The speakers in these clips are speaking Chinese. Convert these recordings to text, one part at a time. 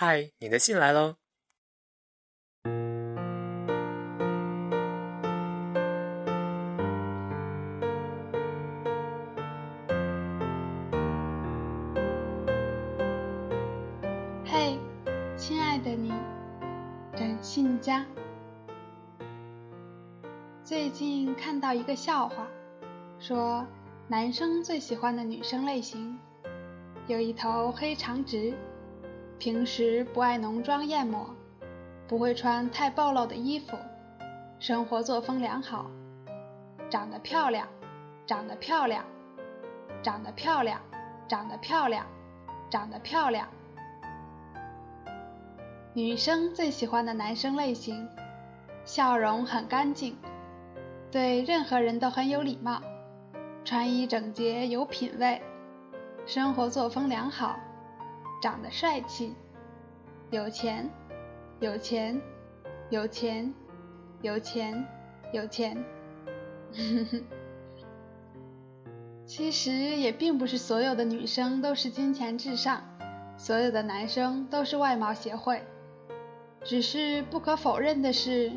嗨，你的信来喽。嘿，亲爱的你，短信家。最近看到一个笑话，说男生最喜欢的女生类型，有一头黑长直，平时不爱浓妆艳抹，不会穿太暴露的衣服，生活作风良好，长得漂亮，长得漂亮，长得漂亮，长得漂亮，长得漂亮。女生最喜欢的男生类型，笑容很干净。对任何人都很有礼貌，穿衣整洁有品位，生活作风良好，长得帅气，有钱，有钱，有钱，有钱，有钱。其实也并不是所有的女生都是金钱至上，所有的男生都是外貌协会，只是不可否认的是。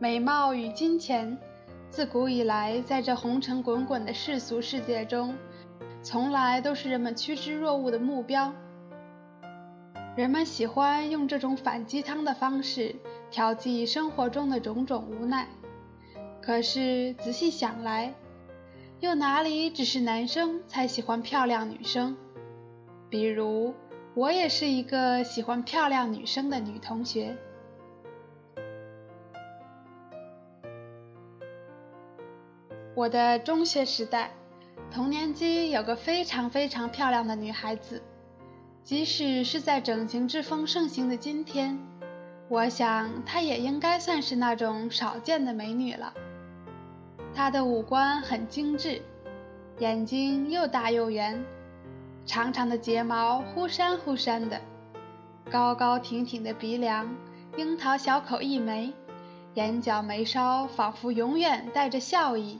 美貌与金钱，自古以来，在这红尘滚滚的世俗世界中，从来都是人们趋之若鹜的目标。人们喜欢用这种反鸡汤的方式调剂生活中的种种无奈。可是仔细想来，又哪里只是男生才喜欢漂亮女生？比如，我也是一个喜欢漂亮女生的女同学。我的中学时代，同年级有个非常非常漂亮的女孩子，即使是在整形之风盛行的今天，我想她也应该算是那种少见的美女了。她的五官很精致，眼睛又大又圆，长长的睫毛忽闪忽闪的，高高挺挺的鼻梁，樱桃小口一枚，眼角眉梢仿佛永远带着笑意。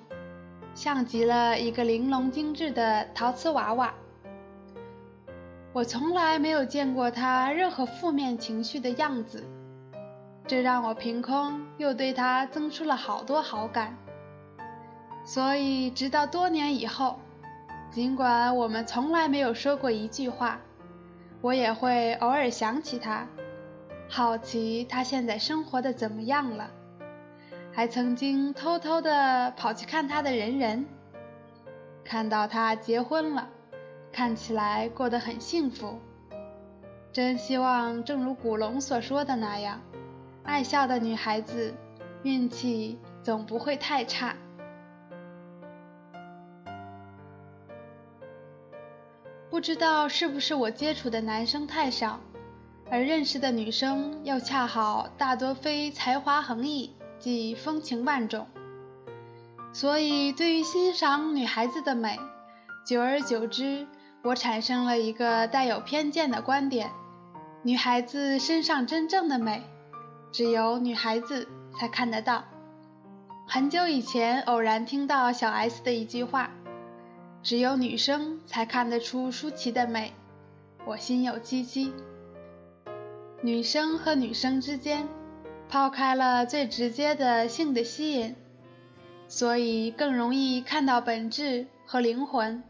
像极了一个玲珑精致的陶瓷娃娃。我从来没有见过他任何负面情绪的样子，这让我凭空又对他增出了好多好感。所以，直到多年以后，尽管我们从来没有说过一句话，我也会偶尔想起他，好奇他现在生活的怎么样了。还曾经偷偷的跑去看他的人人，看到他结婚了，看起来过得很幸福。真希望，正如古龙所说的那样，爱笑的女孩子运气总不会太差。不知道是不是我接触的男生太少，而认识的女生又恰好大多非才华横溢。即风情万种，所以对于欣赏女孩子的美，久而久之，我产生了一个带有偏见的观点：女孩子身上真正的美，只有女孩子才看得到。很久以前，偶然听到小 S 的一句话：“只有女生才看得出舒淇的美。”我心有戚戚。女生和女生之间。抛开了最直接的性的吸引，所以更容易看到本质和灵魂，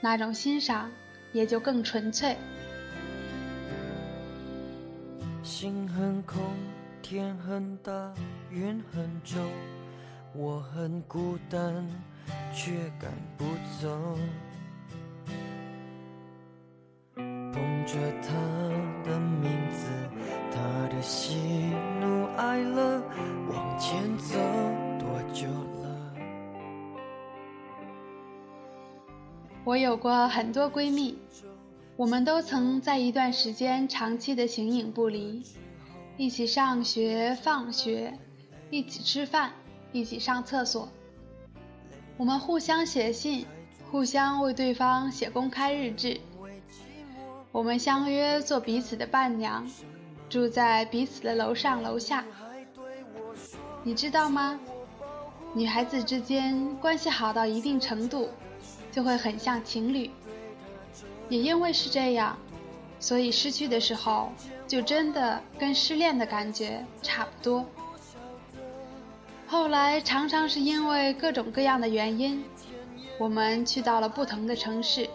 那种欣赏也就更纯粹。心很空，天很大，云很重，我很孤单，却赶不走。捧着他的名字，他的心我有过很多闺蜜，我们都曾在一段时间长期的形影不离，一起上学、放学，一起吃饭，一起上厕所。我们互相写信，互相为对方写公开日志。我们相约做彼此的伴娘，住在彼此的楼上楼下。你知道吗？女孩子之间关系好到一定程度，就会很像情侣。也因为是这样，所以失去的时候，就真的跟失恋的感觉差不多。后来常常是因为各种各样的原因，我们去到了不同的城市，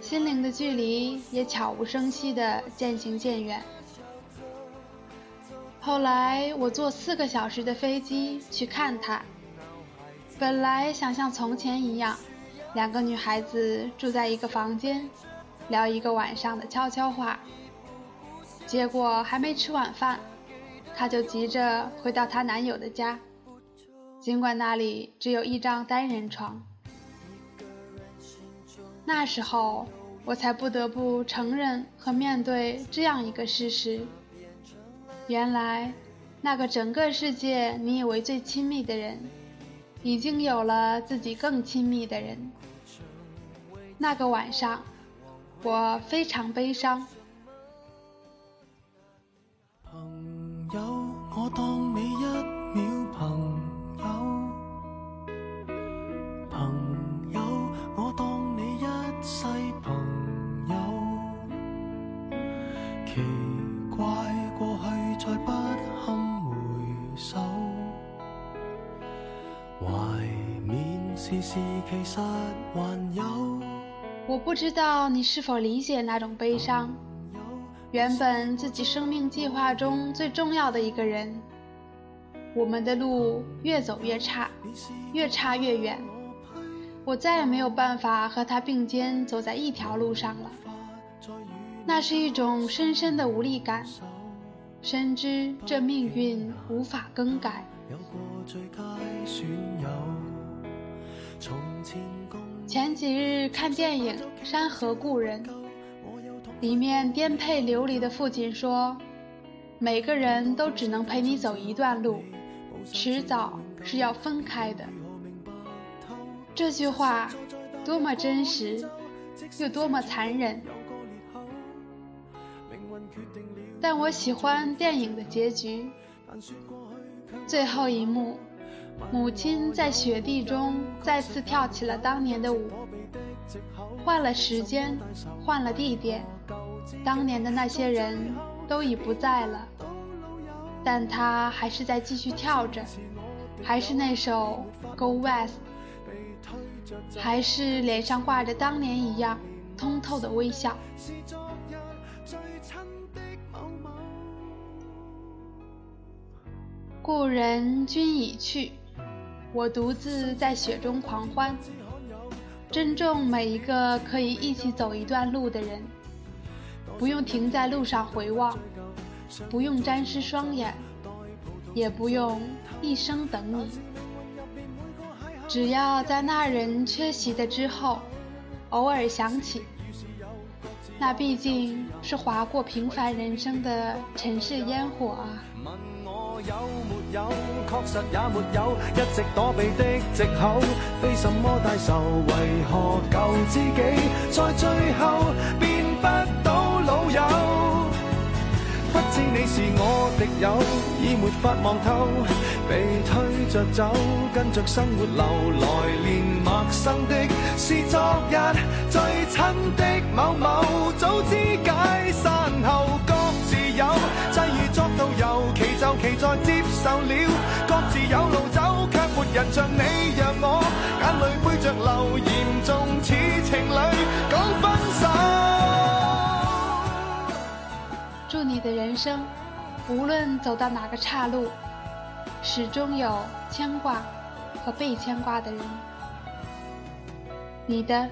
心灵的距离也悄无声息的渐行渐远。后来我坐四个小时的飞机去看他，本来想像从前一样，两个女孩子住在一个房间，聊一个晚上的悄悄话。结果还没吃晚饭。她就急着回到她男友的家，尽管那里只有一张单人床。那时候，我才不得不承认和面对这样一个事实：原来，那个整个世界你以为最亲密的人，已经有了自己更亲密的人。那个晚上，我非常悲伤。朋友我当你我不知道你是否理解那种悲伤。原本自己生命计划中最重要的一个人，我们的路越走越差，越差越远，我再也没有办法和他并肩走在一条路上了。那是一种深深的无力感，深知这命运无法更改。前几日看电影《山河故人》。里面颠沛流离的父亲说：“每个人都只能陪你走一段路，迟早是要分开的。”这句话多么真实，又多么残忍。但我喜欢电影的结局，最后一幕，母亲在雪地中再次跳起了当年的舞，换了时间，换了地点。当年的那些人都已不在了，但她还是在继续跳着，还是那首《Go West》，还是脸上挂着当年一样通透的微笑。故人君已去，我独自在雪中狂欢，珍重每一个可以一起走一段路的人。不用停在路上回望，不用沾湿双眼，也不用一生等你。只要在那人缺席的之后，偶尔想起，那毕竟是划过平凡人生的尘世烟火啊。有没有？确实也没有，一直躲避的借口，非什么大仇，为何旧知己在最后变不到？老友，不知你是我敌友，已没法望透，被推着走，跟着生活流，来年陌生的是昨日最亲的某某，你让我眼泪背着流，严重似情侣讲分手。祝你的人生，无论走到哪个岔路，始终有牵挂和被牵挂的人。你的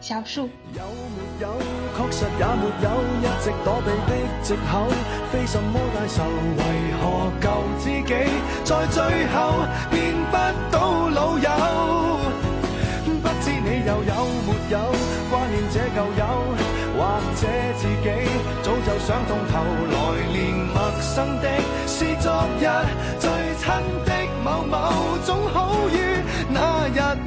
小树。有没有？也没有，一直躲避口，非什么大仇，为何旧知己在最到老友？不知你又有没有挂念这旧友？或者自己早就想通头，来年陌生的是昨日最亲的某某，总好于那日。